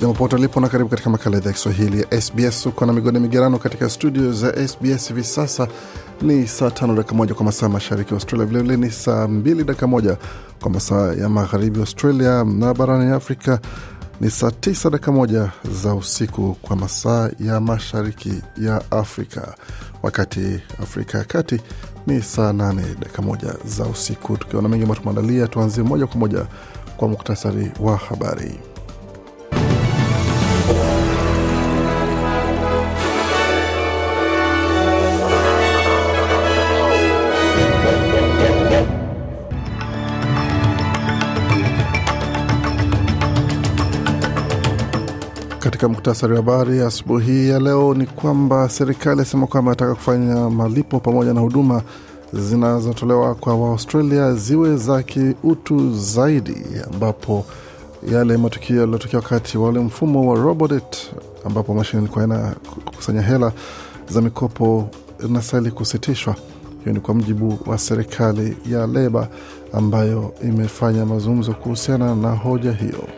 Jambo pote ulipo na karibu katika makala idhaa ya kiswahili ya sbs uko na migode migerano katika studio za sbs hivi sasa. Ni saa tano dakika moja kwa masaa mashariki australia. Vilevile ni saa mbili dakika moja kwa masaa ya magharibi australia na barani afrika ni saa tisa dakika moja za usiku kwa masaa ya mashariki ya afrika. Wakati afrika ya kati ni saa nane dakika moja za usiku. Tukiwa mengi ambayo tumeandalia tuanzie moja kwa moja kwa muktasari wa habari Katika muktasari wa habari asubuhi ya leo ni kwamba serikali asema kwamba inataka kufanya malipo pamoja na huduma zinazotolewa kwa Waaustralia ziwe za kiutu zaidi, ambapo yale matukio yaliyotokea wakati wa ule mfumo wa Robodebt, ambapo mashine ilikuwa ina kukusanya hela za mikopo inastahili kusitishwa. Hiyo ni kwa mjibu wa serikali ya Leba ambayo imefanya mazungumzo kuhusiana na hoja hiyo.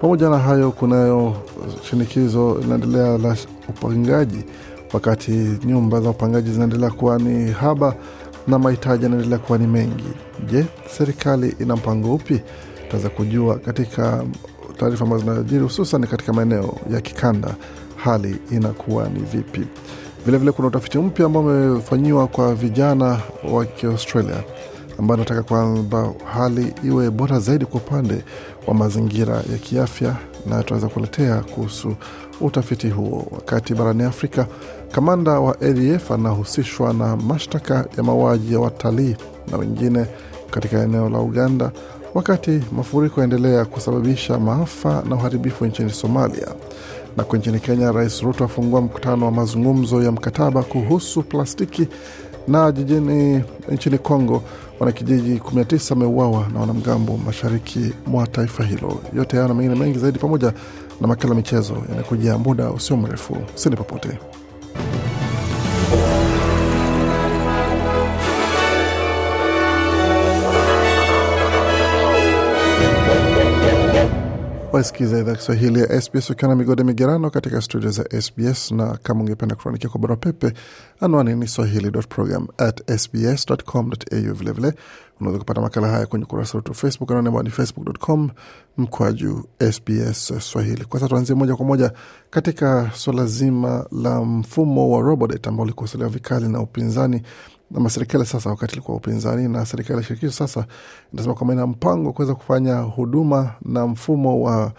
Pamoja na hayo, kunayo shinikizo linaendelea la upangaji, wakati nyumba za upangaji zinaendelea kuwa ni haba na mahitaji yanaendelea kuwa ni mengi. Je, serikali ina mpango upi? Tutaweza kujua katika taarifa ambazo zinajiri, hususan katika maeneo ya kikanda, hali inakuwa ni vipi? Vilevile vile kuna utafiti mpya ambao umefanyiwa kwa vijana wa Kiaustralia ambayo anataka kwamba hali iwe bora zaidi kwa upande wa mazingira ya kiafya, na tunaweza kuletea kuhusu utafiti huo. Wakati barani Afrika, kamanda wa ADF anahusishwa na mashtaka ya mauaji ya watalii na wengine katika eneo la Uganda, wakati mafuriko yaendelea kusababisha maafa na uharibifu nchini Somalia. Na kwa nchini Kenya, Rais Ruto afungua mkutano wa mazungumzo ya mkataba kuhusu plastiki na jijini nchini Kongo wanakijiji 19 wameuawa na wanamgambo mashariki mwa taifa hilo. Yote hayo na mengine mengi zaidi, pamoja na makala michezo yanakuja muda usio mrefu. Sini popote. Wasikiza idhaa Kiswahili ya SBS ukiwa na migode migerano katika studio za SBS, na kama ungependa kutuandikia kwa barua pepe, anwani ni swahili.program@sbs.com.au. Vilevile unaweza kupata makala haya kwenye ukurasa wetu wa Facebook, anwani ambao ni facebook.com mkwaju SBS Swahili. Kwa sasa tuanzie moja kwa moja katika suala zima la mfumo wa Robodebt ambao ulikosolewa vikali na upinzani ama serikali sasa, wakati ilikuwa upinzani na serikali ya shirikisho sasa inasema kwamba ina mpango wa kuweza kufanya huduma na mfumo wa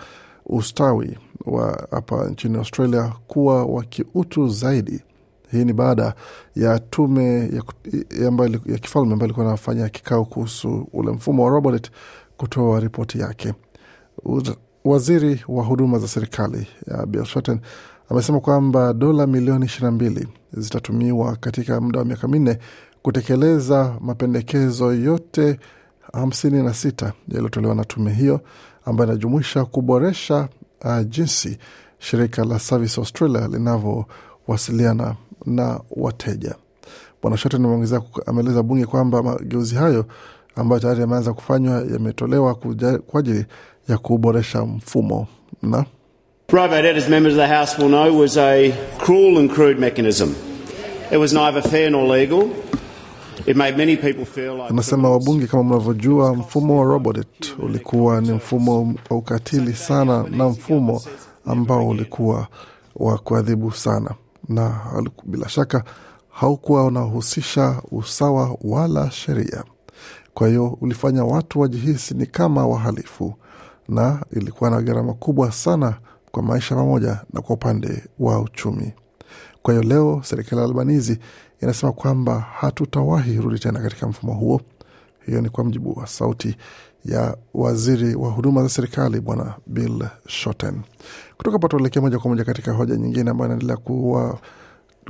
ustawi wa hapa nchini Australia kuwa wa kiutu zaidi. Hii ni baada ya tume ya, ya, ya kifalme ambayo ilikuwa inafanya kikao kuhusu ule mfumo wa Robodebt kutoa ripoti yake. Waziri wa huduma za serikali ya Bill Shorten amesema kwamba dola milioni ishirini na mbili zitatumiwa katika muda wa miaka minne kutekeleza mapendekezo yote hamsini na sita yaliyotolewa na tume hiyo ambayo inajumuisha kuboresha uh, jinsi shirika la Service Australia linavyowasiliana na wateja. Bwana ameongezea, ameeleza bunge kwamba mageuzi hayo ambayo tayari yameanza kufanywa yametolewa kwa ajili ya kuboresha mfumo na Private debt, as members of the House will know, was a cruel and crude mechanism. It was neither fair nor legal. It made many people feel like Anasema wabunge, kama mnavyojua, mfumo wa Robodebt ulikuwa ni mfumo wa ukatili sana na mfumo ambao ulikuwa wa kuadhibu sana, na bila shaka haukuwa unahusisha usawa wala sheria. Kwa hiyo ulifanya watu wajihisi ni kama wahalifu, na ilikuwa na gharama kubwa sana kwa maisha pamoja na kwa upande wa uchumi. Kwa hiyo leo serikali ya Albanizi inasema kwamba hatutawahi rudi tena katika mfumo huo. Hiyo ni kwa mjibu wa sauti ya waziri wa huduma za serikali Bwana Bill Shorten. Kutoka hapa tuelekea moja kwa moja katika hoja nyingine ambayo inaendelea kuwa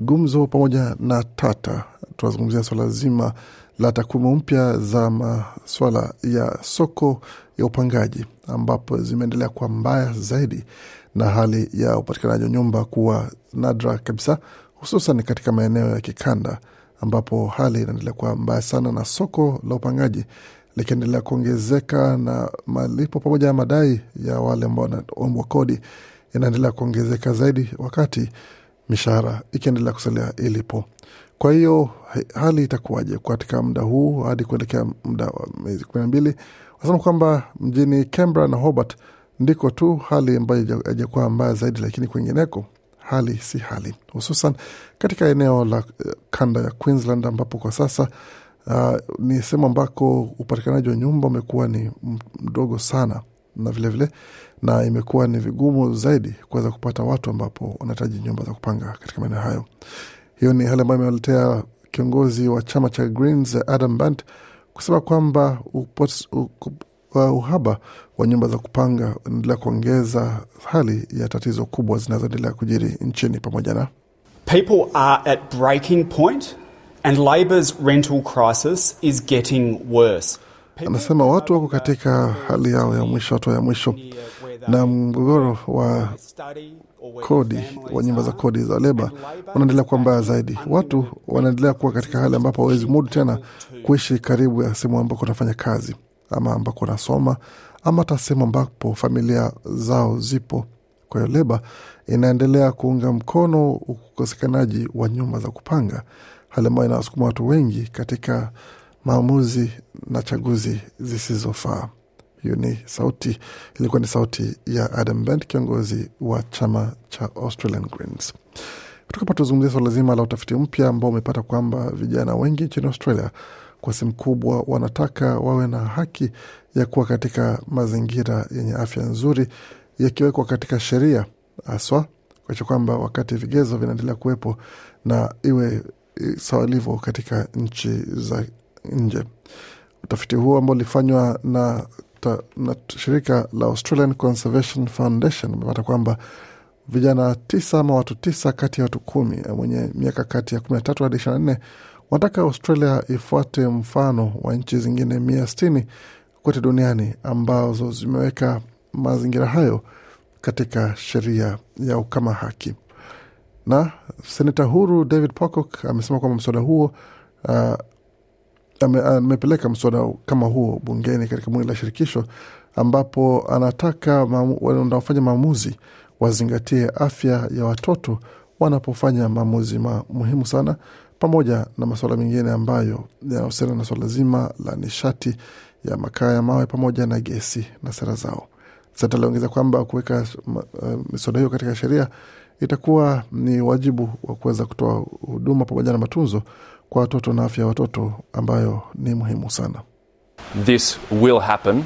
gumzo pamoja na tata. Tunazungumzia swala zima la takwimu mpya za maswala ya soko ya upangaji ambapo zimeendelea kuwa mbaya zaidi na hali ya upatikanaji wa nyumba kuwa nadra kabisa, hususan katika maeneo ya kikanda ambapo hali inaendelea kuwa mbaya sana na soko la upangaji likiendelea kuongezeka na malipo pamoja na madai ya wale ambao wanaombwa kodi inaendelea kuongezeka zaidi wakati mishahara ikiendelea kusalia ilipo. Kwa hiyo hali itakuwaje katika muda huu hadi kuelekea muda wa miezi kumi na mbili? Wanasema kwamba mjini Canberra na Hobart ndiko tu hali ambayo haija- haijakuwa mbaya zaidi, lakini kwingineko hali si hali, hususan katika eneo la eh, kanda ya Queensland ambapo kwa sasa uh, ni sehemu ambako upatikanaji wa nyumba umekuwa ni mdogo sana na vilevile vile, na imekuwa ni vigumu zaidi kuweza kupata watu ambapo wanahitaji nyumba za kupanga katika maeneo hayo. Hiyo ni hali ambayo imewaletea kiongozi wa chama cha Greens Adam Bant kusema kwamba uh, uhaba wa nyumba za kupanga unaendelea kuongeza hali ya tatizo kubwa zinazoendelea kujiri nchini pamoja na People are at breaking point, and Labor's rental crisis is getting worse. Anasema watu wako katika hali yao ya mwisho, hatua ya mwisho, na mgogoro wa kodi wa nyumba za kodi za leba unaendelea kuwa mbaya zaidi. Watu wanaendelea kuwa katika hali ambapo hawezi mudu tena kuishi karibu ya sehemu ambako wanafanya kazi ama ambako wanasoma ama hata sehemu ambapo familia zao zipo. Kwa hiyo leba inaendelea kuunga mkono ukosekanaji wa nyumba za kupanga, hali ambayo inawasukuma watu wengi katika maamuzi na chaguzi zisizofaa. Hiyo ni sauti, ilikuwa ni sauti ya Adam Bent, kiongozi wa chama cha Australian Greens. Kutoka tuzungumzia swala zima la utafiti mpya ambao umepata kwamba vijana wengi nchini Australia kwa sehemu kubwa wanataka wawe na haki ya kuwa katika mazingira yenye afya nzuri yakiwekwa katika sheria haswa kuacha kwamba wakati vigezo vinaendelea kuwepo na iwe sawalivo katika nchi za nje. Utafiti huo ambao ulifanywa na, na shirika la Australian Conservation Foundation umepata kwamba vijana tisa ama watu tisa kati ya watu kumi mwenye miaka kati ya kumi na tatu hadi ishirini nne wanataka Australia ifuate mfano wa nchi zingine mia sitini kote duniani ambazo zimeweka mazingira hayo katika sheria yao kama haki. Na seneta huru David Pocock amesema kwamba mswada huo uh, amepeleka mswada kama huo bungeni katika bunge la shirikisho ambapo anataka wanaofanya maamuzi wazingatie afya ya watoto wanapofanya maamuzi ma muhimu sana pamoja na masuala mengine ambayo yanahusiana na suala zima la nishati ya makaa ya mawe pamoja na gesi na sera zao. Sasa aliongeza kwamba kuweka uh, miswada hiyo katika sheria itakuwa ni wajibu wa kuweza kutoa huduma pamoja na matunzo kwa watoto na afya ya watoto ambayo ni muhimu sana. this will happen.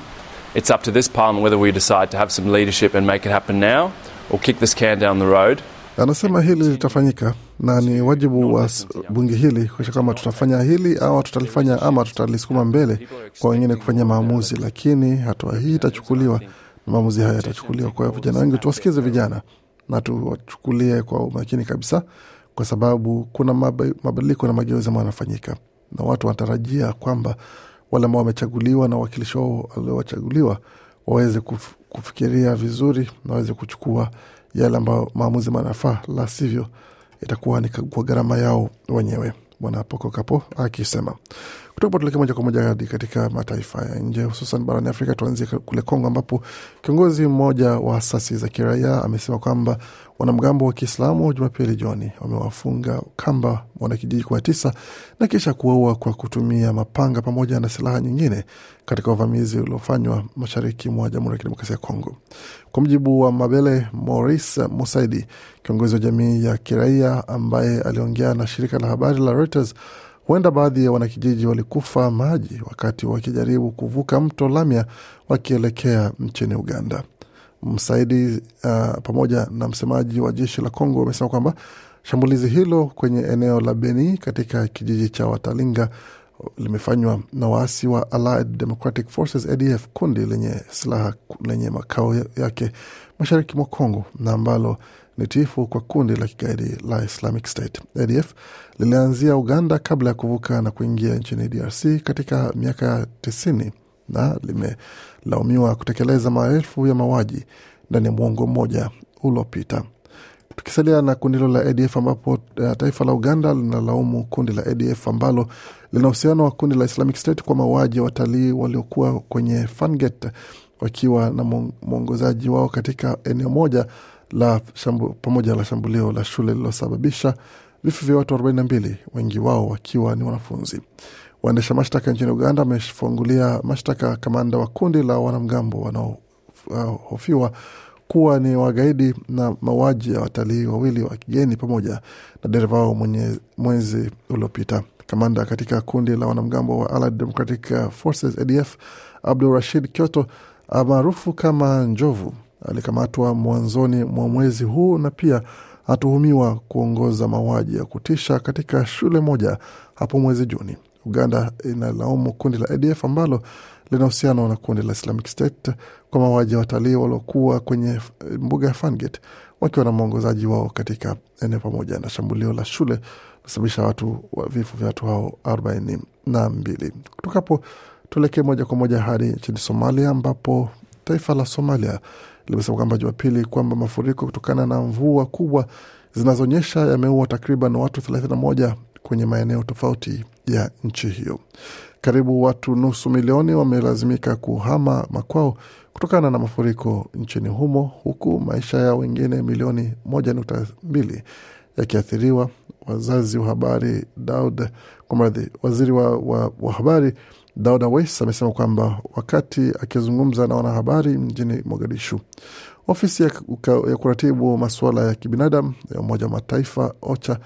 It's up to this parliament whether we decide to have some leadership and make it happen now or kick this can down the road. Anasema hili litafanyika na ni wajibu wa bunge hili. kuisha kama tutafanya hili au tutalifanya ama tutalisukuma mbele kwa wengine kufanya maamuzi, lakini hatua hii itachukuliwa na maamuzi haya yatachukuliwa. Kwa vijana wengi, tuwasikize vijana na tuwachukulie kwa umakini kabisa, kwa sababu kuna mabadiliko na mageuzi ambayo yanafanyika, na watu wanatarajia kwamba wale ambao wamechaguliwa na wakilishi wao waliowachaguliwa waweze kuf, kufikiria vizuri na waweze kuchukua yale ambayo maamuzi manafaa, la sivyo itakuwa ni kwa gharama yao wenyewe. Bwana Pokokapo akisema. Kutoka tuleke moja kwa moja hadi katika mataifa ya nje, hususan barani Afrika. Tuanzie kule Kongo, ambapo kiongozi mmoja wa asasi za kiraia amesema kwamba wanamgambo wa Kiislamu Jumapili jioni wamewafunga kamba wanakijiji kumi na tisa na kisha kuwaua kwa kutumia mapanga pamoja na silaha nyingine katika uvamizi uliofanywa mashariki mwa Jamhuri ya Kidemokrasia ya Kongo. Kwa mujibu wa Mabele Maurice Musaidi, kiongozi wa jamii ya kiraia ambaye aliongea na shirika la habari la Reuters, huenda baadhi ya wanakijiji walikufa maji wakati wakijaribu kuvuka mto Lamia wakielekea nchini Uganda. Msaidi uh, pamoja na msemaji wa jeshi la Kongo wamesema kwamba shambulizi hilo kwenye eneo la Beni katika kijiji cha Watalinga limefanywa na waasi wa Allied Democratic Forces ADF, kundi lenye silaha lenye makao yake mashariki mwa Kongo na ambalo ni tifu kwa kundi la kigaidi la Islamic State. ADF lilianzia Uganda kabla ya kuvuka na kuingia nchini DRC katika miaka ya tisini na limelaumiwa kutekeleza maelfu ya mauaji ndani ya mwongo mmoja uliopita. Tukisalia na kundi hilo la ADF ambapo uh, taifa la Uganda linalaumu kundi la ADF ambalo lina uhusiano wa kundi la Islamic State kwa mauaji ya watalii waliokuwa kwenye Fangate wakiwa na mwongozaji wao katika eneo moja la shambu, pamoja la shambulio la shule lililosababisha vifo vya watu 42 wengi wao wakiwa ni wanafunzi. Waendesha mashtaka nchini Uganda wamefungulia mashtaka kamanda wa kundi la wanamgambo wanaohofiwa kuwa ni wagaidi na mauaji ya watalii wawili wa kigeni pamoja na dereva wao mwezi uliopita. Kamanda katika kundi la wanamgambo wa Allied Democratic Forces ADF Abdul Rashid Kyoto maarufu kama Njovu alikamatwa mwanzoni mwa mwezi huu na pia atuhumiwa kuongoza mauaji ya kutisha katika shule moja hapo mwezi Juni. Uganda inalaumu kundi la ADF ambalo lina uhusiano na kundi la Islamic State kwa mauaji ya watalii waliokuwa kwenye mbuga ya Fangate wakiwa na mwongozaji wao katika eneo pamoja na shambulio la shule kusababisha watu vifo vya watu hao arobaini na mbili. Kutoka hapo tuelekee moja kwa moja hadi nchini Somalia ambapo taifa la Somalia limesema kwamba Jumapili kwamba mafuriko kutokana na mvua kubwa zinazonyesha yameua takriban watu 31 kwenye maeneo tofauti ya nchi hiyo. Karibu watu nusu milioni wamelazimika kuhama makwao kutokana na mafuriko nchini humo, huku maisha ya wengine milioni moja nukta mbili yakiathiriwa. Wazazi wa habari Daud kwa mradhi, waziri wa, wa, wa habari Daud Awais amesema kwamba wakati akizungumza na wanahabari mjini Mogadishu, ofisi ya, ya kuratibu masuala ya kibinadamu ya Umoja wa Mataifa OCHA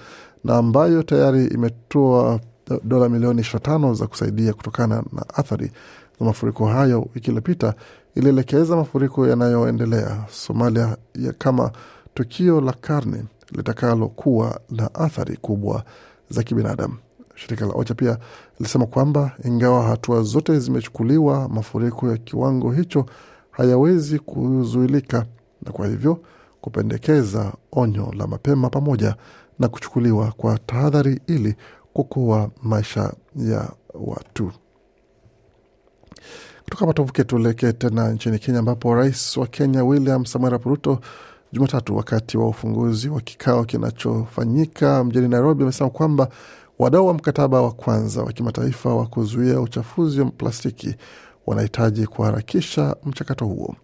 na ambayo tayari imetoa dola milioni 25 za kusaidia kutokana na athari za mafuriko hayo wiki iliyopita, ilielekeza mafuriko yanayoendelea Somalia ya kama tukio la karne litakalokuwa na athari kubwa za kibinadamu. Shirika la OCHA pia lilisema kwamba ingawa hatua zote zimechukuliwa, mafuriko ya kiwango hicho hayawezi kuzuilika, na kwa hivyo kupendekeza onyo la mapema pamoja na kuchukuliwa kwa tahadhari ili kuokoa maisha ya watu. Kutoka matovuke tuelekee tena nchini Kenya, ambapo rais wa Kenya William Samoei Ruto Jumatatu, wakati wa ufunguzi wa kikao kinachofanyika mjini Nairobi, amesema kwamba wadau wa mkataba wa kwanza wa kimataifa wa kuzuia uchafuzi wa plastiki wanahitaji kuharakisha mchakato huo.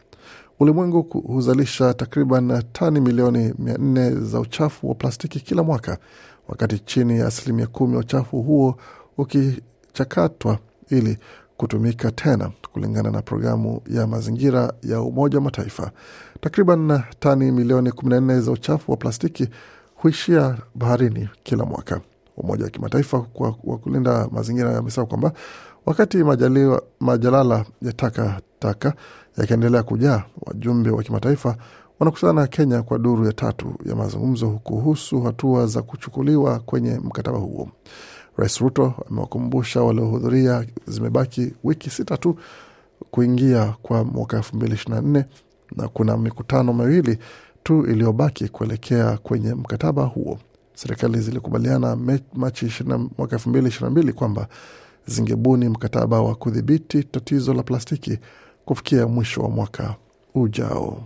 Ulimwengu huzalisha takriban tani milioni mia nne za uchafu wa plastiki kila mwaka, wakati chini ya asilimia kumi ya uchafu huo ukichakatwa ili kutumika tena, kulingana na programu ya mazingira ya Umoja wa Mataifa. Takriban tani milioni 14 za uchafu wa plastiki huishia baharini kila mwaka. Umoja wa Kimataifa wa kulinda mazingira amesema kwamba wakati majaliwa, majalala ya takataka yakiendelea kujaa, wajumbe wa kimataifa wanakutana Kenya kwa duru ya tatu ya mazungumzo kuhusu hatua za kuchukuliwa kwenye mkataba huo. Rais Ruto amewakumbusha waliohudhuria zimebaki wiki sita tu kuingia kwa mwaka elfu mbili ishirini na nne na kuna mikutano miwili tu iliyobaki kuelekea kwenye mkataba huo. Serikali zilikubaliana Machi mwaka elfu mbili ishirini na mbili kwamba zingebuni mkataba wa kudhibiti tatizo la plastiki kufikia mwisho wa mwaka ujao.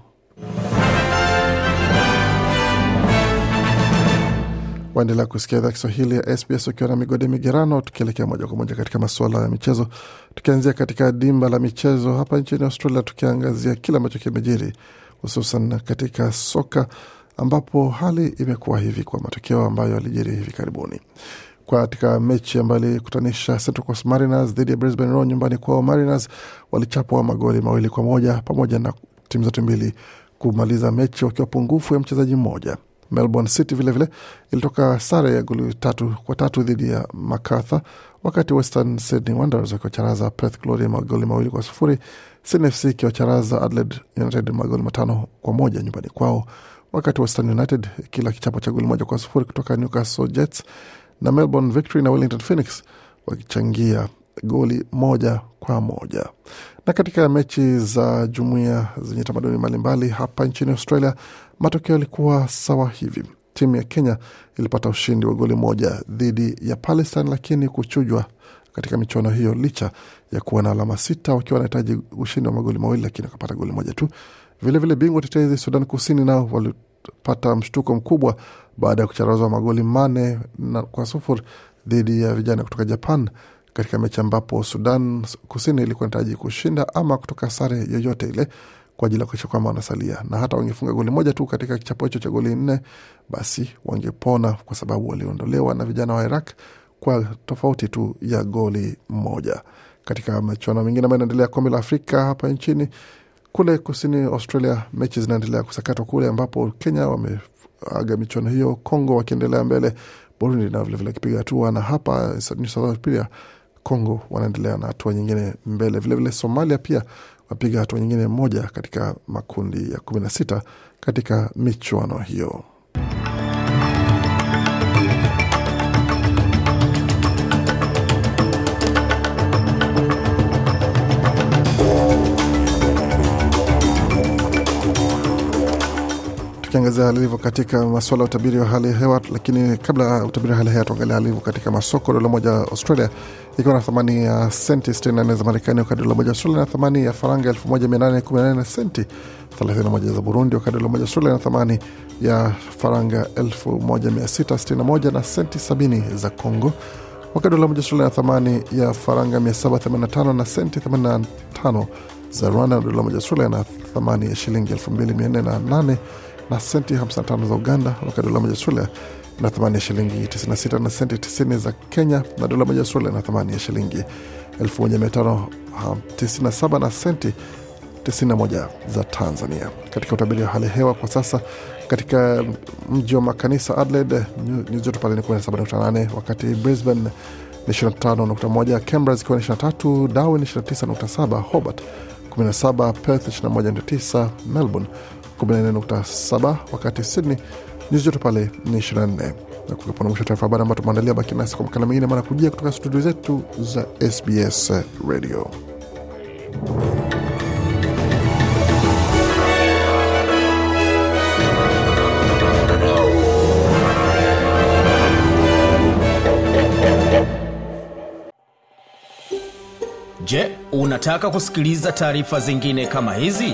waendelea kusikia idhaa Kiswahili ya SBS ukiwa na migode migerano, tukielekea moja kwa moja katika masuala ya michezo, tukianzia katika dimba la michezo hapa nchini Australia, tukiangazia kile ambacho kimejiri hususan katika soka ambapo hali imekuwa hivi kwa matokeo ambayo yalijiri hivi karibuni katika mechi ambayo ilikutanisha Central Coast Mariners dhidi ya Brisbane Roar nyumbani kwao. Mariners walichapwa magoli mawili kwa moja pamoja na timu zote mbili kumaliza mechi wakiwa pungufu ya mchezaji mmoja. Melbourne City vilevile vile, ilitoka sare ya goli tatu kwa tatu dhidi ya Macarthur, wakati Western Sydney Wanderers wakiwacharaza Perth Glory magoli mawili kwa sufuri, Sydney FC ikiwacharaza Adelaide United magoli matano kwa moja nyumbani kwao, wakati Western United kila kichapo cha goli moja kwa sufuri kutoka Newcastle Jets na Melbourne Victory na Wellington Phoenix wakichangia goli moja kwa moja. Na katika mechi za jumuiya zenye tamaduni mbalimbali hapa nchini Australia, matokeo yalikuwa sawa hivi. Timu ya Kenya ilipata ushindi wa goli moja dhidi ya Palestine, lakini kuchujwa katika michuano hiyo licha ya kuwa na alama sita wakiwa wanahitaji ushindi wa magoli mawili, lakini wakapata goli moja tu. Vilevile bingwa tetezi Sudan Kusini nao walipata mshtuko mkubwa baada ya kucharazwa magoli manne kwa sufuri dhidi ya vijana kutoka Japan katika mechi ambapo Sudan Kusini ilikuwa inahitaji kushinda ama kutoka sare yoyote ile kwa ajili ya kuisha kwamba wanasalia, na hata wangefunga goli moja tu katika kichapo hicho cha goli nne, basi wangepona kwa sababu waliondolewa na vijana wa Iraq kwa tofauti tu ya goli moja. Katika michuano mingine ambayo inaendelea kombe la Afrika hapa nchini kule kusini Australia, mechi zinaendelea kusakatwa kule ambapo Kenya wameaga michuano hiyo, Congo wakiendelea mbele, Burundi na vilevile akipiga hatua, na hapa pia Congo wanaendelea na hatua nyingine mbele. Vilevile vile Somalia pia wapiga hatua nyingine moja katika makundi ya kumi na sita katika michuano hiyo. Tukiangazia hali ilivyo katika masuala ya utabiri wa hali ya hewa. Lakini kabla ya utabiri wa hali ya hewa, tuangalia hali ilivyo katika masoko. Dola moja Australia ikiwa na thamani ya senti 64 za Marekani, wakati dola moja Australia na thamani ya faranga 1818 na senti 31 za Burundi, wakati dola moja Australia na thamani ya faranga 1661 na senti 70 za Congo, wakati dola moja Australia na thamani ya faranga 785 na senti 85 za Rwanda, na dola moja Australia na thamani ya shilingi 2408 na senti 55 za Uganda, wakati dola moja Australia na thamani ya shilingi 96 na senti 90 za Kenya, na dola moja Australia na thamani ya shilingi 1597 na senti 91 za Tanzania. Katika utabiri wa hali ya hewa kwa sasa, katika mji wa makanisa Adelaide nyuzi joto pale ni 17.8, wakati Brisbane ni 25.1, Canberra zikiwa ni 23, Darwin 29.7, Hobart 17, Perth 21.9, Melbourne 14.7 wakati Sydney nyuzi joto pale ni 24. Na kufika mwisho taarifa habari ambayo tumeandalia. Baki nasi kwa makala mengine, mara kujia kutoka studio zetu za SBS Radio. Je, unataka kusikiliza taarifa zingine kama hizi?